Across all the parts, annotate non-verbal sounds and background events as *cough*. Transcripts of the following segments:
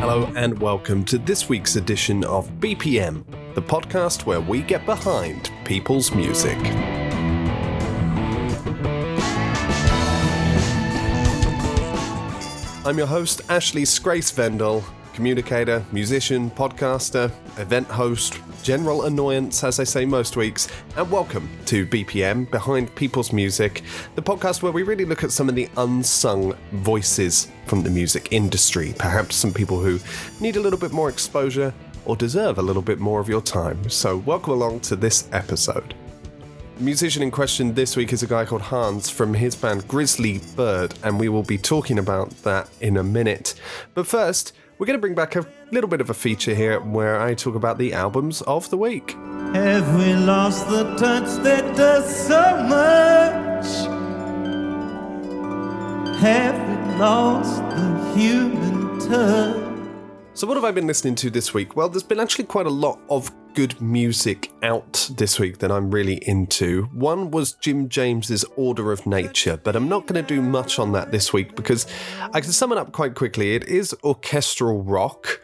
Hello, and welcome to this week's edition of BPM, the podcast where we get behind people's music. I'm your host, Ashley Scrace Vendel, communicator, musician, podcaster, event host, general annoyance, as I say most weeks, and welcome to BPM, Behind People's Music, the podcast where we really look at some of the unsung voices from the music industry. Perhaps some people who need a little bit more exposure or deserve a little bit more of your time. So, welcome along to this episode. The musician in question this week is a guy called Hans from his band Grizzly Bird, and we will be talking about that in a minute. But first, we're going to bring back a little bit of a feature here where I talk about the albums of the week. Have we lost the touch that does so much? Have we lost the human touch? So, what have I been listening to this week? Well, there's been actually quite a lot of good music out this week that I'm really into. One was Jim James's Order of Nature, but I'm not going to do much on that this week because I can sum it up quite quickly. It is orchestral rock.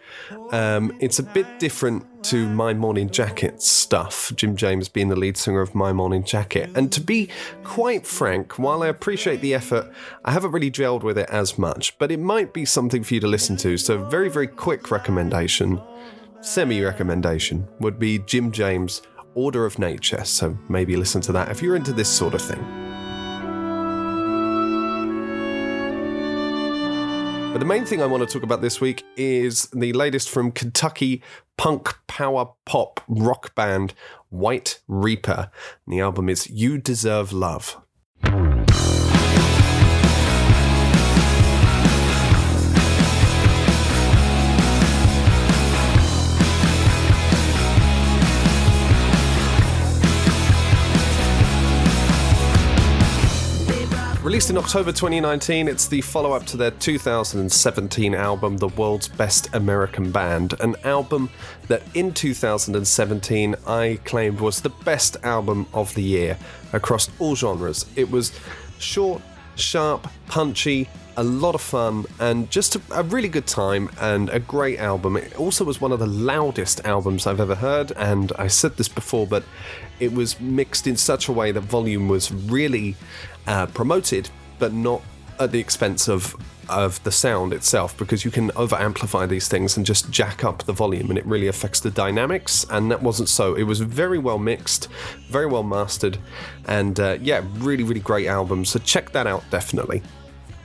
Um, it's a bit different to My Morning Jacket stuff, Jim James being the lead singer of My Morning Jacket. And to be quite frank, while I appreciate the effort, I haven't really gelled with it as much, but it might be something for you to listen to. So, very, very quick recommendation semi recommendation would be Jim James' Order of Nature. So maybe listen to that if you're into this sort of thing. But the main thing I want to talk about this week is the latest from Kentucky punk power pop rock band White Reaper. And the album is You Deserve Love. In October 2019, it's the follow up to their 2017 album, The World's Best American Band, an album that in 2017 I claimed was the best album of the year across all genres. It was short, sharp, punchy, a lot of fun, and just a, a, really good time and a great album. It also was one of the loudest albums I've ever heard, and I said this before, but it was mixed in such a way that volume was really uh, promoted, but not at the expense of of the sound itself because you can over amplify these things and just jack up the volume and it really affects the dynamics. And that wasn't so. It was very well mixed very well mastered and uh, yeah really really great album. So check that out definitely.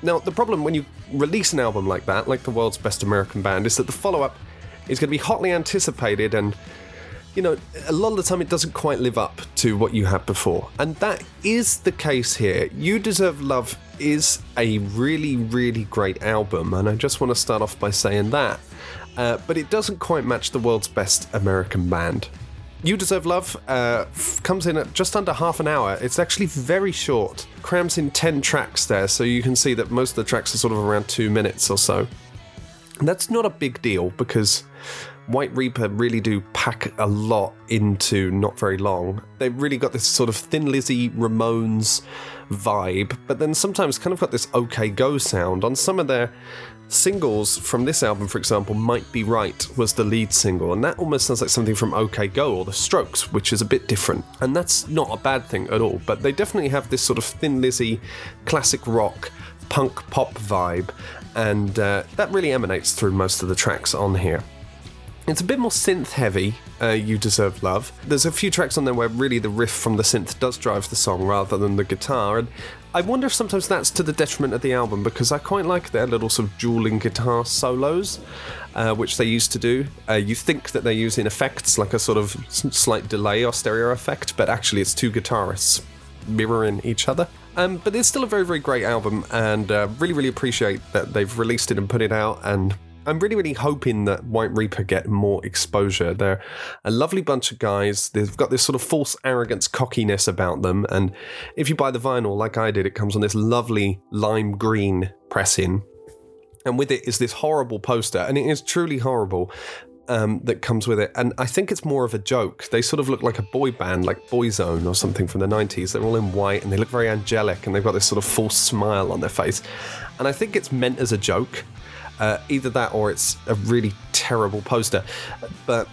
Now the problem when you release an album like that like the world's best american band is that the follow-up is going to be hotly anticipated and you know, a lot of the time it doesn't quite live up to what you had before. And that is the case here. You Deserve Love is a really, really great album, and I just want to start off by saying that. Uh, but it doesn't quite match the world's best American band. You Deserve Love uh, f- comes in at just under half an hour. It's actually very short, crams in 10 tracks there, so you can see that most of the tracks are sort of around two minutes or so. And that's not a big deal because White Reaper really do pack a lot into not very long. They've really got this sort of Thin Lizzy Ramones vibe, but then sometimes kind of got this OK Go sound. On some of their singles from this album, for example, Might Be Right was the lead single, and that almost sounds like something from OK Go or The Strokes, which is a bit different. And that's not a bad thing at all, but they definitely have this sort of Thin Lizzy, classic rock, punk pop vibe, and uh, that really emanates through most of the tracks on here. It's a bit more synth heavy, uh, You Deserve Love. There's a few tracks on there where really the riff from the synth does drive the song rather than the guitar, and I wonder if sometimes that's to the detriment of the album because I quite like their little sort of dueling guitar solos, uh, which they used to do. Uh, you think that they're using effects like a sort of slight delay or stereo effect, but actually it's two guitarists mirroring each other. Um, but it's still a very, very great album, and uh, really, really appreciate that they've released it and put it out and I'm really, really hoping that White Reaper get more exposure. They're a lovely bunch of guys. They've got this sort of false arrogance, cockiness about them. And if you buy the vinyl, like I did, it comes on this lovely lime green pressing. And with it is this horrible poster, and it is truly horrible. Um, that comes with it, and I think it's more of a joke. They sort of look like a boy band, like Boyzone or something from the 90s. They're all in white and they look very angelic, and they've got this sort of false smile on their face. And I think it's meant as a joke, Uh, either that or it's a really terrible poster. But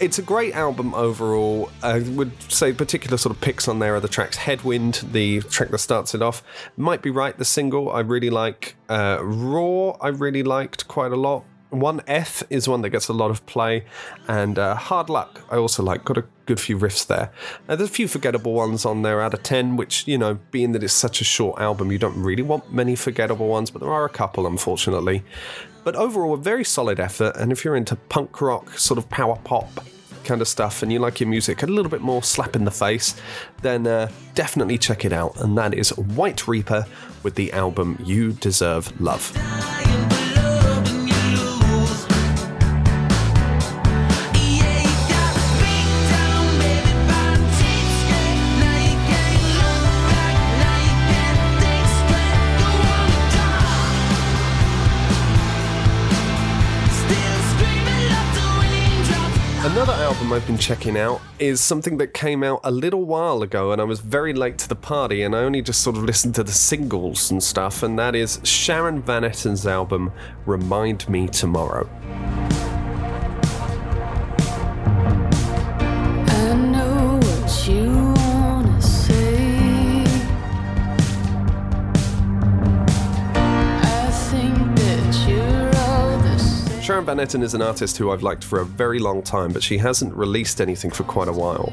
it's a great album overall. I would say particular sort of picks on there are the tracks Headwind, the track that starts it off. Might Be Right, the single I really like. Uh, Raw, I really liked quite a lot. One F is one that gets a lot of play, and uh, Hard Luck I also like. Got a good few riffs there. Uh, there's a few forgettable ones on there out of ten, which you know, being that it's such a short album, you don't really want many forgettable ones, but there are a couple, unfortunately. But overall, a very solid effort. And if you're into punk rock, sort of power pop kind of stuff, and you like your music a little bit more slap in the face, then uh, definitely check it out. And that is White Reaper with the album You Deserve Love. Album I've been checking out is something that came out a little while ago, and I was very late to the party, and I only just sort of listened to the singles and stuff, and that is Sharon Van Etten's album, Remind Me Tomorrow. Sharon Van Etten is an artist who I've liked for a very long time, but she hasn't released anything for quite a while.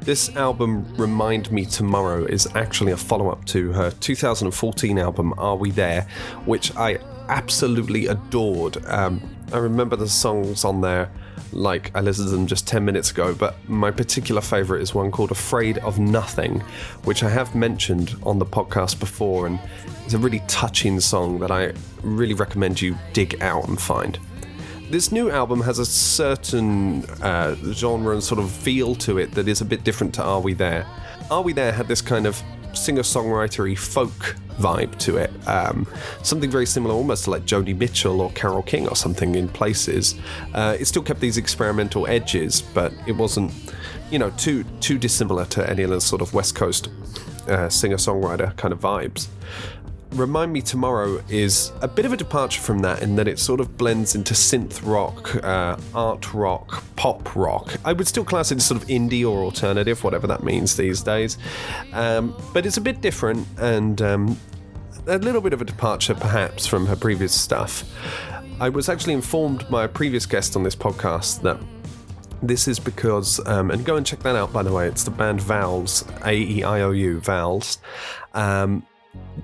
This album, Remind Me Tomorrow, is actually a follow up to her 2014 album, Are We There, which I absolutely adored. Um, I remember the songs on there like I listened to them just 10 minutes ago, but my particular favourite is one called Afraid of Nothing, which I have mentioned on the podcast before, and it's a really touching song that I really recommend you dig out and find this new album has a certain uh, genre and sort of feel to it that is a bit different to Are We There. Are We There had this kind of singer songwritery folk vibe to it. Um, something very similar, almost to like Joni Mitchell or Carole King or something in places. Uh, it still kept these experimental edges, but it wasn't, you know, too too dissimilar to any of the sort of West Coast uh, singer songwriter kind of vibes. Remind Me Tomorrow is a bit of a departure from that in that it sort of blends into synth rock, uh, art rock, pop rock. I would still class it as sort of indie or alternative, whatever that means these days. Um, but it's a bit different and um, a little bit of a departure perhaps from her previous stuff. I was actually informed by a previous guest on this podcast that this is because, um, and go and check that out by the way, it's the band Vowels, A E I O U, Vowels. Um,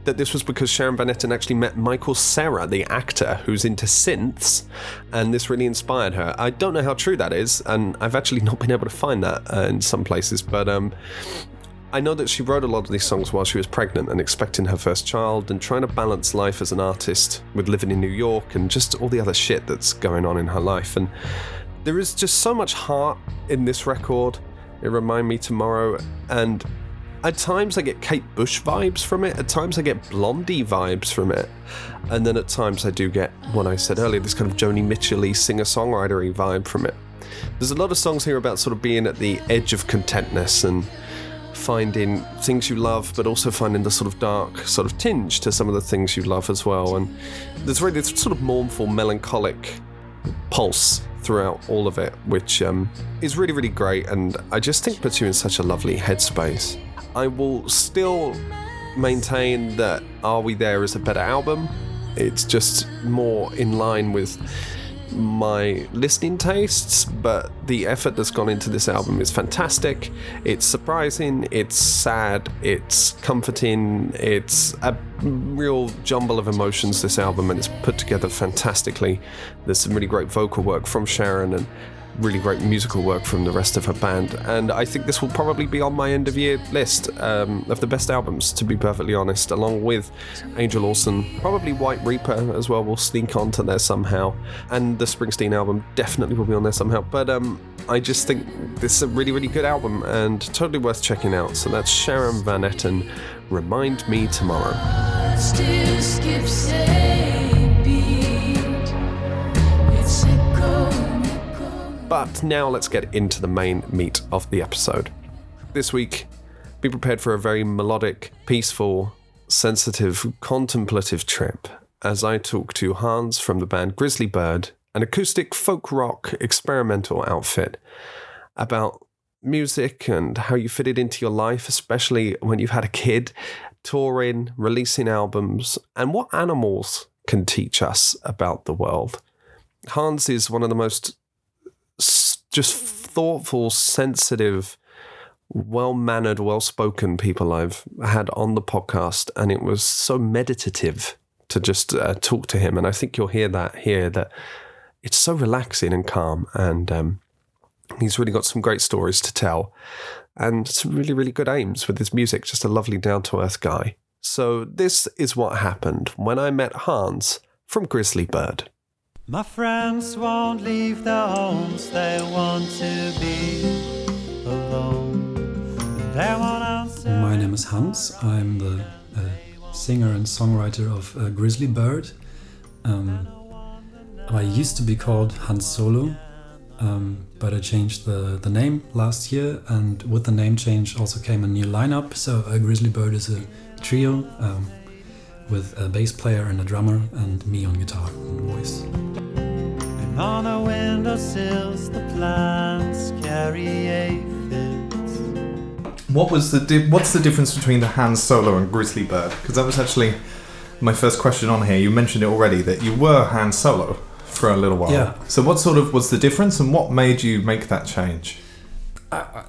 that this was because Sharon Van Etten actually met Michael Cera, the actor who's into synths, and this really inspired her. I don't know how true that is, and I've actually not been able to find that uh, in some places, but um, I know that she wrote a lot of these songs while she was pregnant and expecting her first child, and trying to balance life as an artist with living in New York and just all the other shit that's going on in her life. And there is just so much heart in this record. It remind me tomorrow, and at times I get Kate Bush vibes from it, at times I get Blondie vibes from it, and then at times I do get what I said earlier, this kind of Joni Mitchell y singer songwritery vibe from it. There's a lot of songs here about sort of being at the edge of contentness and finding things you love, but also finding the sort of dark sort of tinge to some of the things you love as well. And there's really this sort of mournful, melancholic pulse throughout all of it, which um, is really, really great. And I just think puts you in such a lovely headspace. I will still maintain that Are We There is a better album. It's just more in line with my listening tastes, but the effort that's gone into this album is fantastic. It's surprising, it's sad, it's comforting, it's a real jumble of emotions, this album, and it's put together fantastically. There's some really great vocal work from Sharon and really great musical work from the rest of her band. And I think this will probably be on my end of year list um, of the best albums, to be perfectly honest, along with Angel Olsen. Probably White Reaper as well will sneak onto there somehow. And the Springsteen album definitely will be on there somehow. But um, I just think this is a really, really good album and totally worth checking out. So that's Sharon Van Etten, Remind Me Tomorrow. But now let's get into the main meat of the episode. This week, be prepared for a very melodic, peaceful, sensitive, contemplative trip. as I talk to Hans from the band Grizzly Bird, an acoustic folk rock experimental outfit, about music and how you fit it into your life, especially when you've had a kid, touring, releasing albums, and what animals can teach us about the world. Hans is one of the most just thoughtful, sensitive, well mannered, well spoken people I've had on the podcast, and it was so meditative to just uh, talk to him. And I think you'll hear that here that it's so relaxing and calm, and um, he's really got some great stories to tell, and some really, really good aims with his music. Just a lovely, down to earth guy. So this is what happened when I met Hans from Grizzly Bird. My friends won't leave their homes, they want to be alone. My name is Hans. I'm the uh, singer and songwriter of uh, Grizzly Bird. Um, I used to be called Hans Solo, um, but I changed the, the name last year, and with the name change also came a new lineup. So uh, Grizzly Bird is a trio um, with a bass player and a drummer, and me on guitar and voice. And on the windowsills, the plants carry aphids. What was the di- what's the difference between the Han Solo and Grizzly Bird? Because that was actually my first question on here. You mentioned it already that you were Han Solo for a little while. Yeah. So what sort of was the difference, and what made you make that change?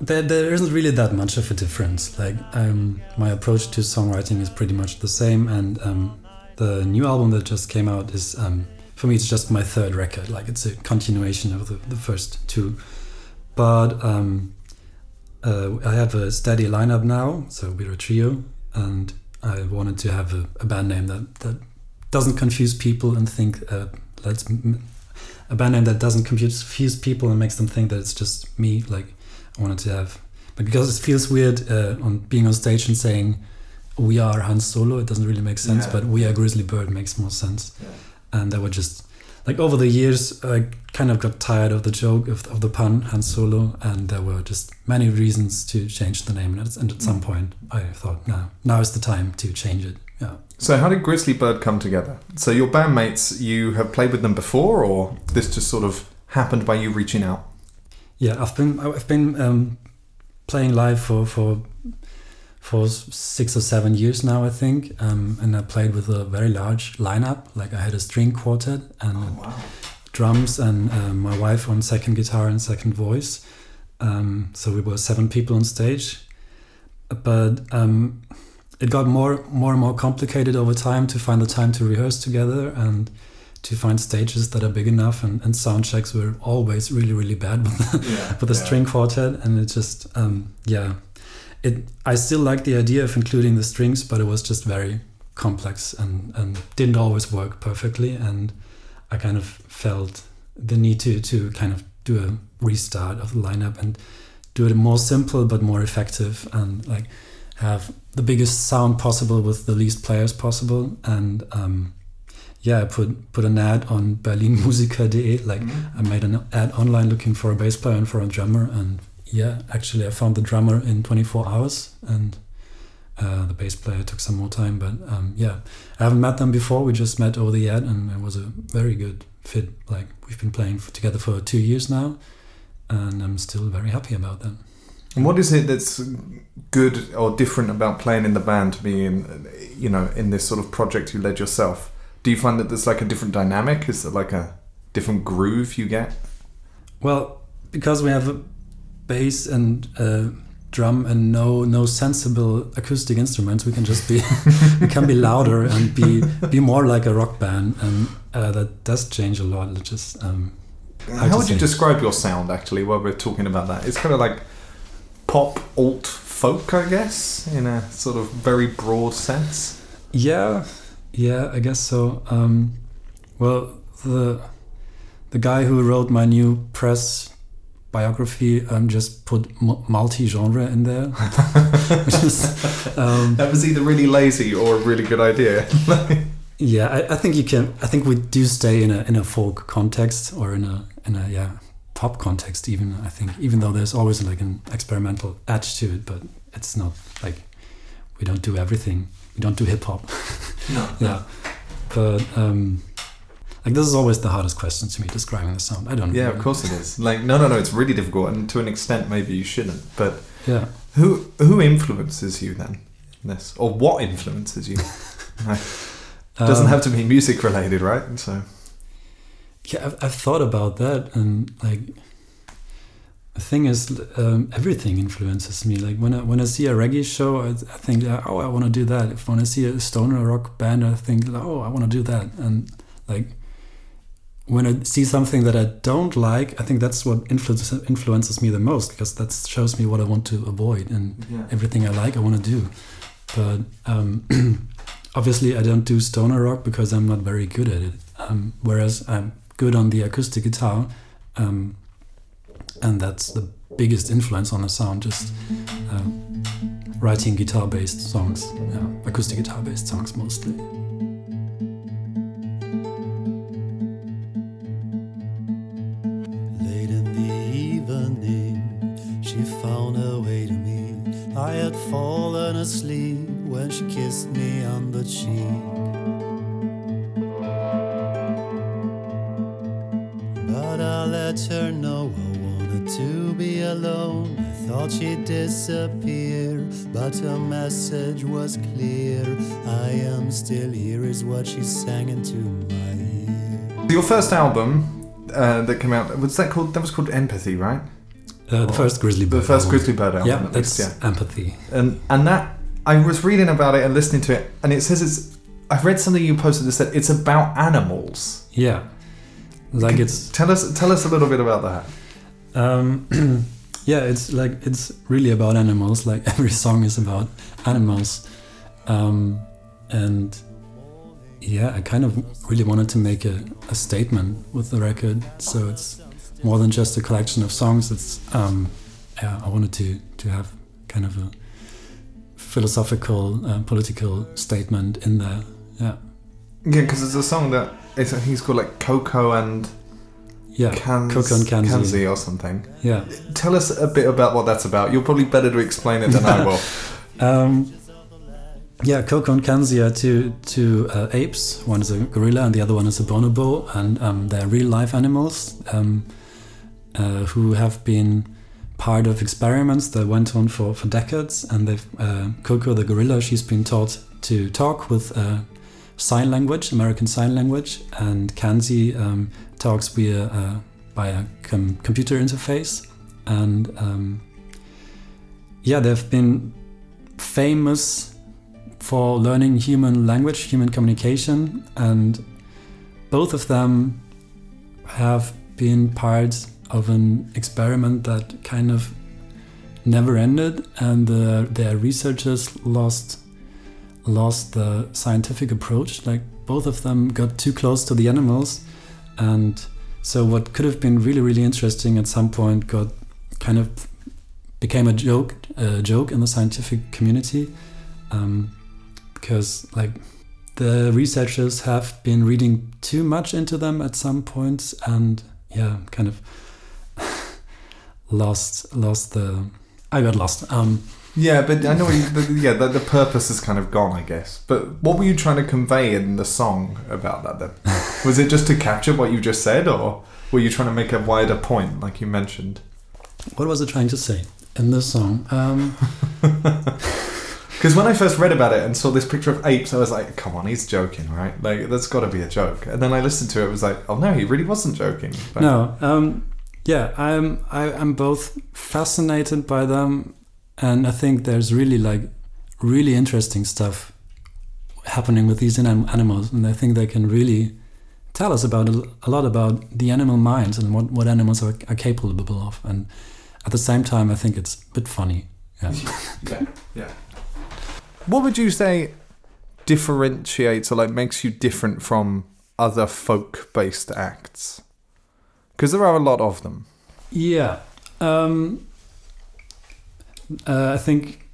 There, there isn't really that much of a difference. Like um, my approach to songwriting is pretty much the same, and um, the new album that just came out is um, for me it's just my third record. Like it's a continuation of the, the first two, but um, uh, I have a steady lineup now, so we're a trio, and I wanted to have a, a band name that that doesn't confuse people and think uh, let's a band name that doesn't confuse people and makes them think that it's just me. Like I wanted to have, but because it feels weird uh, on being on stage and saying we are Han Solo, it doesn't really make sense. Yeah. But we are Grizzly Bird makes more sense. And I would just like over the years, I kind of got tired of the joke of, of the pun Han Solo, and there were just many reasons to change the name. And at, and at some point, I thought, now now is the time to change it. Yeah. So how did Grizzly Bird come together? So your bandmates, you have played with them before, or this just sort of happened by you reaching out? Yeah, I've been I've been um, playing live for for for six or seven years now, I think, um, and I played with a very large lineup. Like I had a string quartet and drums, and uh, my wife on second guitar and second voice. Um, so we were seven people on stage, but um, it got more more and more complicated over time to find the time to rehearse together and to find stages that are big enough and, and sound checks were always really really bad with the, *laughs* with the string quartet and it just um, yeah. It I still like the idea of including the strings but it was just very complex and, and didn't always work perfectly and I kind of felt the need to to kind of do a restart of the lineup and do it more simple but more effective and like have the biggest sound possible with the least players possible and um, yeah I put put an ad on berlinmusiker.de like I made an ad online looking for a bass player and for a drummer. And yeah actually I found the drummer in 24 hours. And uh, the bass player took some more time. But um, yeah I haven't met them before. We just met over the ad and it was a very good fit. Like we've been playing for, together for two years now. And I'm still very happy about that. And what is it that's good or different about playing in the band, being, you know, in this sort of project you led yourself? Do you find that there's like a different dynamic? Is there like a different groove you get? Well, because we have a bass and a drum and no no sensible acoustic instruments, we can just be *laughs* we can be louder and be be more like a rock band, and uh, that does change a lot. It just um, How, would you describe your sound actually while we're talking about that? It's kind of like pop alt folk, I guess, in a sort of very broad sense. Yeah, yeah, I guess so. Um, well, the the guy who wrote my new press biography um, just put multi-genre in there, *laughs* which is um, That was either really lazy or a really good idea. *laughs* yeah. I, I think you can. I think we do stay in a in a folk context or in a in a yeah pop context even. I think even though there's always like an experimental edge to it, but it's not like we don't do everything. We don't do hip hop. *laughs* no. yeah. but um, like this is always the hardest question to me describing the sound. I don't. Yeah, really- of course it is. Like, no, no, no. It's really difficult, and to an extent, maybe you shouldn't. But Yeah. who who influences you then? in This or what influences you? *laughs* Doesn't Um, have to be music related, right? So Yeah, I've, I've thought about that, and like the thing is, um, everything influences me. Like when I when I see a reggae show, I, I think, oh, I want to do that. If when I see a stoner rock band, I think, oh, I want to do that. And like when I see something that I don't like, I think that's what influences influences me the most because that shows me what I want to avoid, and yeah. everything I like, I want to do. But um, *clears throat* obviously, I don't do stoner rock because I'm not very good at it. Um, whereas I'm good on the acoustic guitar, um, and that's the biggest influence on the sound. Just um, writing guitar-based songs, yeah, acoustic guitar-based songs mostly. Late in the evening, she found her way to me. I had fallen asleep when she kissed me on the cheek. Thought she'd disappear, but her message was clear. I am still here, is what she sang into my ear. Your first album uh, that came out was that called? That was called Empathy, right? Uh, the first Grizzly Bird. The first album. Grizzly Bird album. Yeah, that's least, yeah. empathy. And and that I was reading about it and listening to it, and it says it's. I've read something you posted that said it's about animals. Yeah, like it's Tell us tell us a little bit about that. Um, *clears throat* yeah, it's like it's really about animals. Like *laughs* every song is about animals, um, and yeah, I kind of really wanted to make a, a statement with the record. So it's more than just a collection of songs. It's um, yeah, I wanted to to have kind of a philosophical, uh, political statement in there. Yeah, Yeah, because it's a song that it's, I think it's called like Coco and yeah, Kanz, Coco and Kanzi. Kanzi or something. yeah. Tell us a bit about what that's about. You're probably better to explain it than I will. *laughs* Um, yeah, Coco and Kanzi are two two uh, apes. One is a gorilla, and the other one is a bonobo, and um, they're real life animals um, uh, who have been part of experiments that went on for, for decades. And they've uh, Coco, the gorilla, she's been taught to talk with uh, sign language, American Sign Language, and Kanzi um, talks via uh, by a com- computer interface, and um, yeah, they've been famous for learning human language, human communication, and both of them have been part of an experiment that kind of never ended, and their researchers lost lost the scientific approach. Like both of them got too close to the animals, and so what could have been really really interesting at some point got kind of became a joke a joke in the scientific community um, because like the researchers have been reading too much into them at some points and yeah kind of *laughs* lost lost the I got lost um Yeah, but I know. You, the, yeah, the, the purpose is kind of gone, I guess. But what were you trying to convey in the song about that? Then *laughs* was it just to capture what you just said, or were you trying to make a wider point, like you mentioned? what was I trying to say in this song um *laughs* Because when I first read about it and saw this picture of apes, I was like, "Come on, he's joking, right? Like that's got to be a joke." And then I listened to it, it was like, "Oh no, he really wasn't joking." But- No, um, yeah, I'm I, I'm both fascinated by them, and I think there's really like really interesting stuff happening with these anim- animals, and I think they can really tell us about a, a lot about the animal minds and what what animals are, are capable of, and at the same time, I think it's a bit funny. Yeah. *laughs* yeah, yeah. What would you say differentiates or like makes you different from other folk-based acts? Because there are a lot of them. Yeah. Um, uh, I think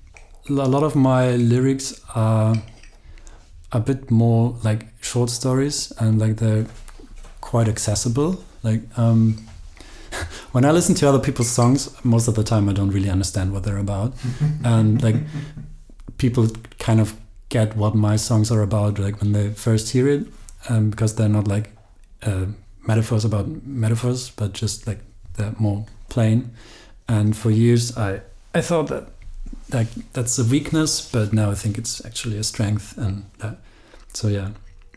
a lot of my lyrics are a bit more like short stories and like they're quite accessible. Like um, *laughs* when I listen to other people's songs, most of the time I don't really understand what they're about, *laughs* and like people kind of get what my songs are about like when they first hear it um, because they're not like uh, metaphors about metaphors, but just like they're more plain. And for years, I I thought that like that's a weakness, but now I think it's actually a strength. And that, so yeah,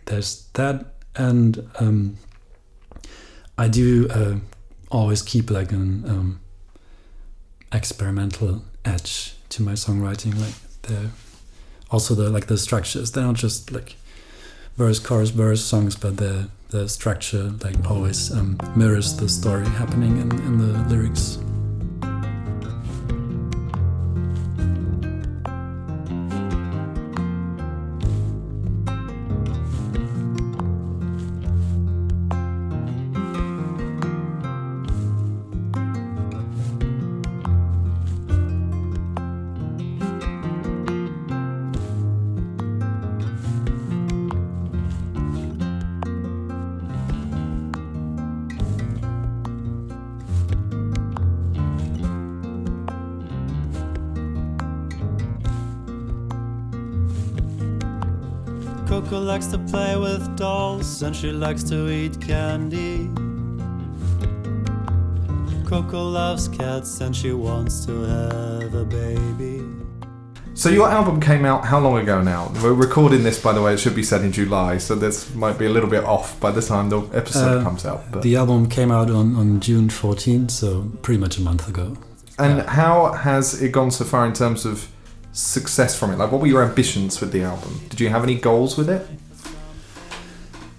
there's that, and um, I do uh, always keep like an um, experimental edge to my songwriting. Like the also the like the structures, they're not just like verse, chorus, verse songs, but the the structure like always um, mirrors the story happening in, in the lyrics. She likes to eat candy. Coco loves cats and she wants to have a baby. So your album came out how long ago now? We're recording this, by the way. It should be said in July, so this might be a little bit off by the time the episode Uh, comes out. But. The album came out on, on June 14, so pretty much a month ago. and how has it gone so far in terms of success from it? Like, what were your ambitions with the album? Did you have any goals with it?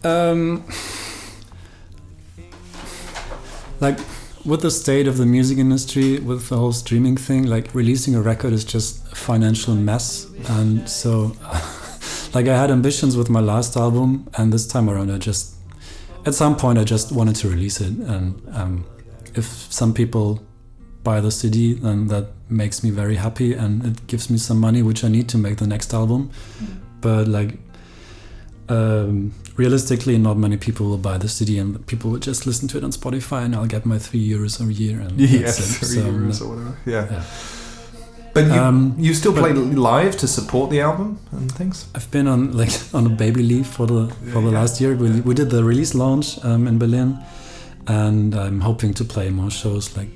Um, like with the state of the music industry, with the whole streaming thing, like releasing a record is just a financial mess. And so, *laughs* like, I had ambitions with my last album, and this time around, I just, at some point, I just wanted to release it. And um, if some people buy the CD, then that makes me very happy, and it gives me some money, which I need to make the next album. But like, um, realistically, not many people will buy the CD, and people will just listen to it on Spotify, and I'll get my three euros a year, and it. three So, euros or whatever. Yeah. yeah. But you, Um, you still play live to support the album and things? I've been on like *laughs* on a baby leave for the for the Yeah. last year. We, we did the release launch um, in Berlin, and I'm hoping to play more shows like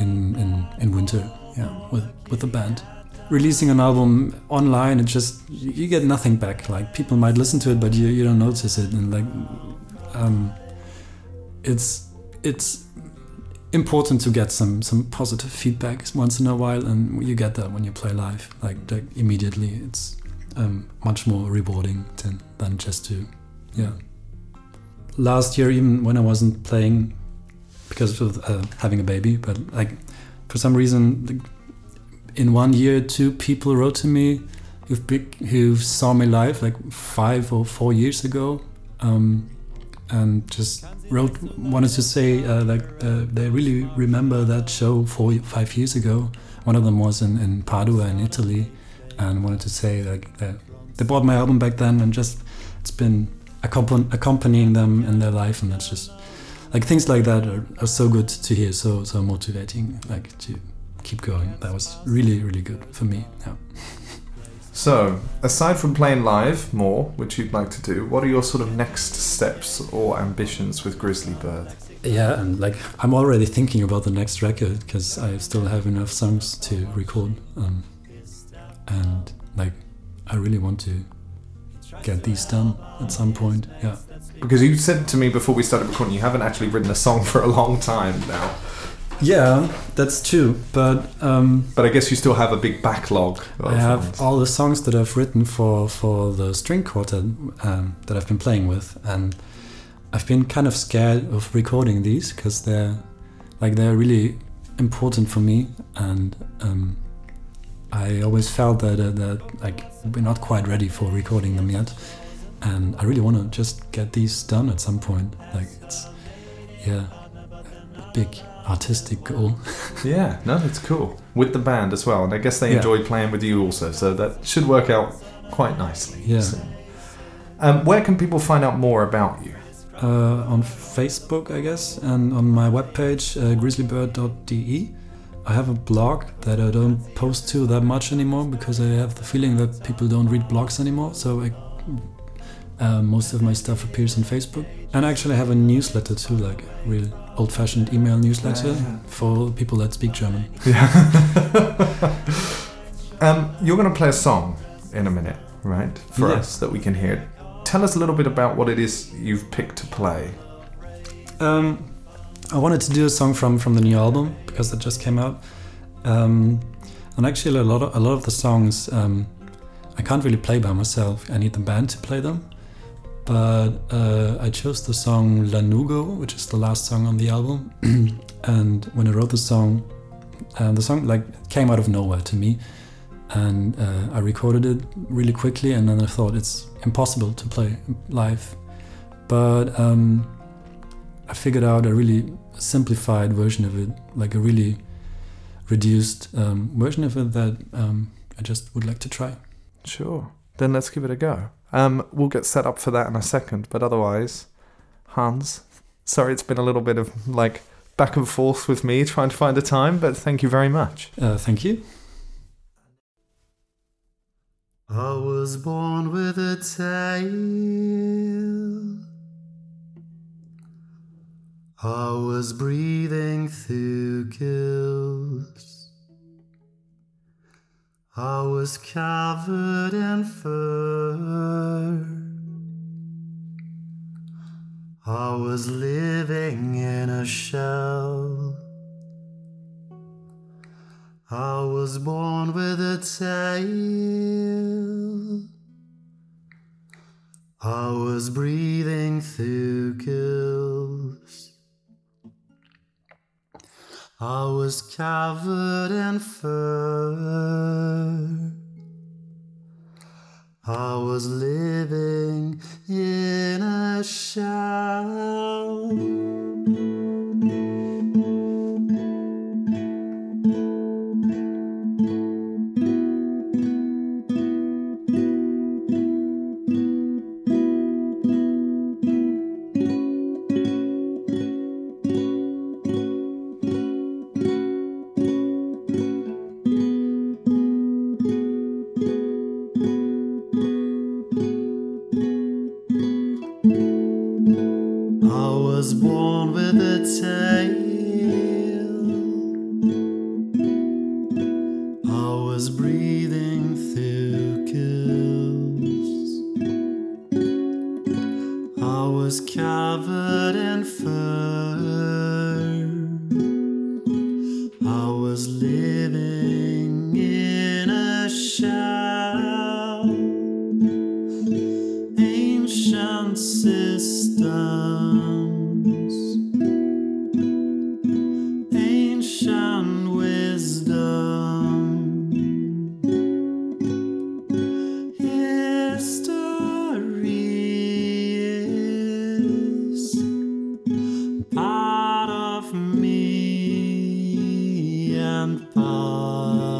in in, in winter. Yeah, with with the band. Releasing an album online, it just you get nothing back. Like people might listen to it, but you, you don't notice it, and like um, it's it's important to get some some positive feedback once in a while, and you get that when you play live. Like, like immediately, it's um, much more rewarding than than just to yeah. Last year, even when I wasn't playing because of uh, having a baby, but like for some reason, in one year, two people wrote to me who've who saw me live like five or four years ago. Um, and just wrote wanted to say uh, like uh, they really remember that show four five years ago. One of them was in, in Padua in Italy, and wanted to say like they, they bought my album back then, and just it's been accompan- accompanying them in their life, and that's just like things like that are, are so good to hear, so so motivating, like to keep going. That was really really good for me. Yeah. *laughs* So, aside from playing live more, which you'd like to do, what are your sort of next steps or ambitions with Grizzly Bird? Yeah, and like I'm already thinking about the next record because I still have enough songs to record, um, and like I really want to get these done at some point. Yeah, Because you said to me before we started recording, you haven't actually written a song *laughs* for a long time now. Yeah, that's true. But um, But I guess you still have a big backlog. Of I have ones. all the songs that I've written for for the string quartet um, that I've been playing with, and I've been kind of scared of recording these because they're like they're really important for me, and um, I always felt that uh, that like we're not quite ready for recording them yet, and I really want to just get these done at some point. Like it's yeah, big artistic goal. *laughs* Yeah, no, that's cool. With the band as well. And I guess they Yeah. enjoy playing with you also, so that should work out quite nicely. Yeah. So, um, where can people find out more about you? uh, on Facebook, I guess, and on my webpage, uh, grizzlybird.de. I have a blog that I don't post to that much anymore because I have the feeling that people don't read blogs anymore. So I Uh, most of my stuff appears on Facebook, and I actually have a newsletter too, like a real old-fashioned email newsletter Yeah. for people that speak German. *laughs* Um, you're going to play a song in a minute, right? For Yeah. us that we can hear. Tell us a little bit about what it is you've picked to play. Um, I wanted to do a song from from the new album because it just came out, um, and actually a lot of a lot of the songs um, I can't really play by myself. I need the band to play them. But uh, I chose the song Lanugo, which is the last song on the album. *clears throat* and when I wrote the song, um, the song like came out of nowhere to me, and uh, I recorded it really quickly. And then I thought it's impossible to play live, but um, I figured out a really simplified version of it, like a really reduced um, version of it that um, I just would like to try. Sure. Then let's give it a go. Um, we'll get set up for that in a second, but otherwise, Hans, sorry it's been a little bit of like back and forth with me trying to find a time, but thank you very much. Uh, thank you. I was born with a tail. I was breathing through gills. I was covered in fur. I was living in a shell. I was born with a tail. I was breathing through gills. I was covered in fur. I was living in a shell. And part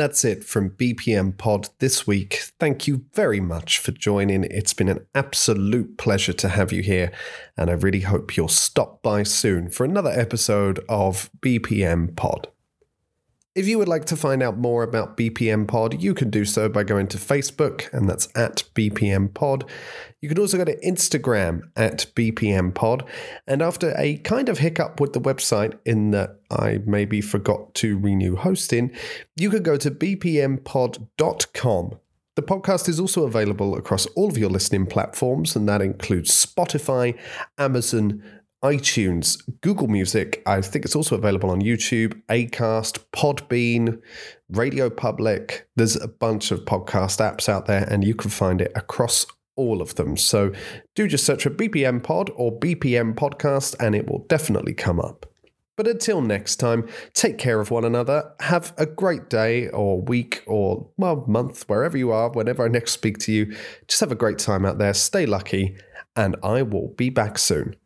that's it from BPM Pod this week. Thank you very much for joining. It's been an absolute pleasure to have you here, and I really hope you'll stop by soon for another episode of BPM Pod. If you would like to find out more about BPM Pod, you can do so by going to Facebook, and that's at BPM Pod. You can also go to Instagram at BPM Pod. And after a kind of hiccup with the website, in that I maybe forgot to renew hosting, you can go to bpmpod.com. The podcast is also available across all of your listening platforms, and that includes Spotify, Amazon, iTunes, Google Music. I think it's also available on YouTube, Acast, Podbean, Radio Public. There's a bunch of podcast apps out there, and you can find it across all of them. So do just search for BPM Pod or BPM Podcast, and it will definitely come up. But until next time, take care of one another. Have a great day or week or, well, month, wherever you are, whenever I next speak to you. Just have a great time out there. Stay lucky, and I will be back soon.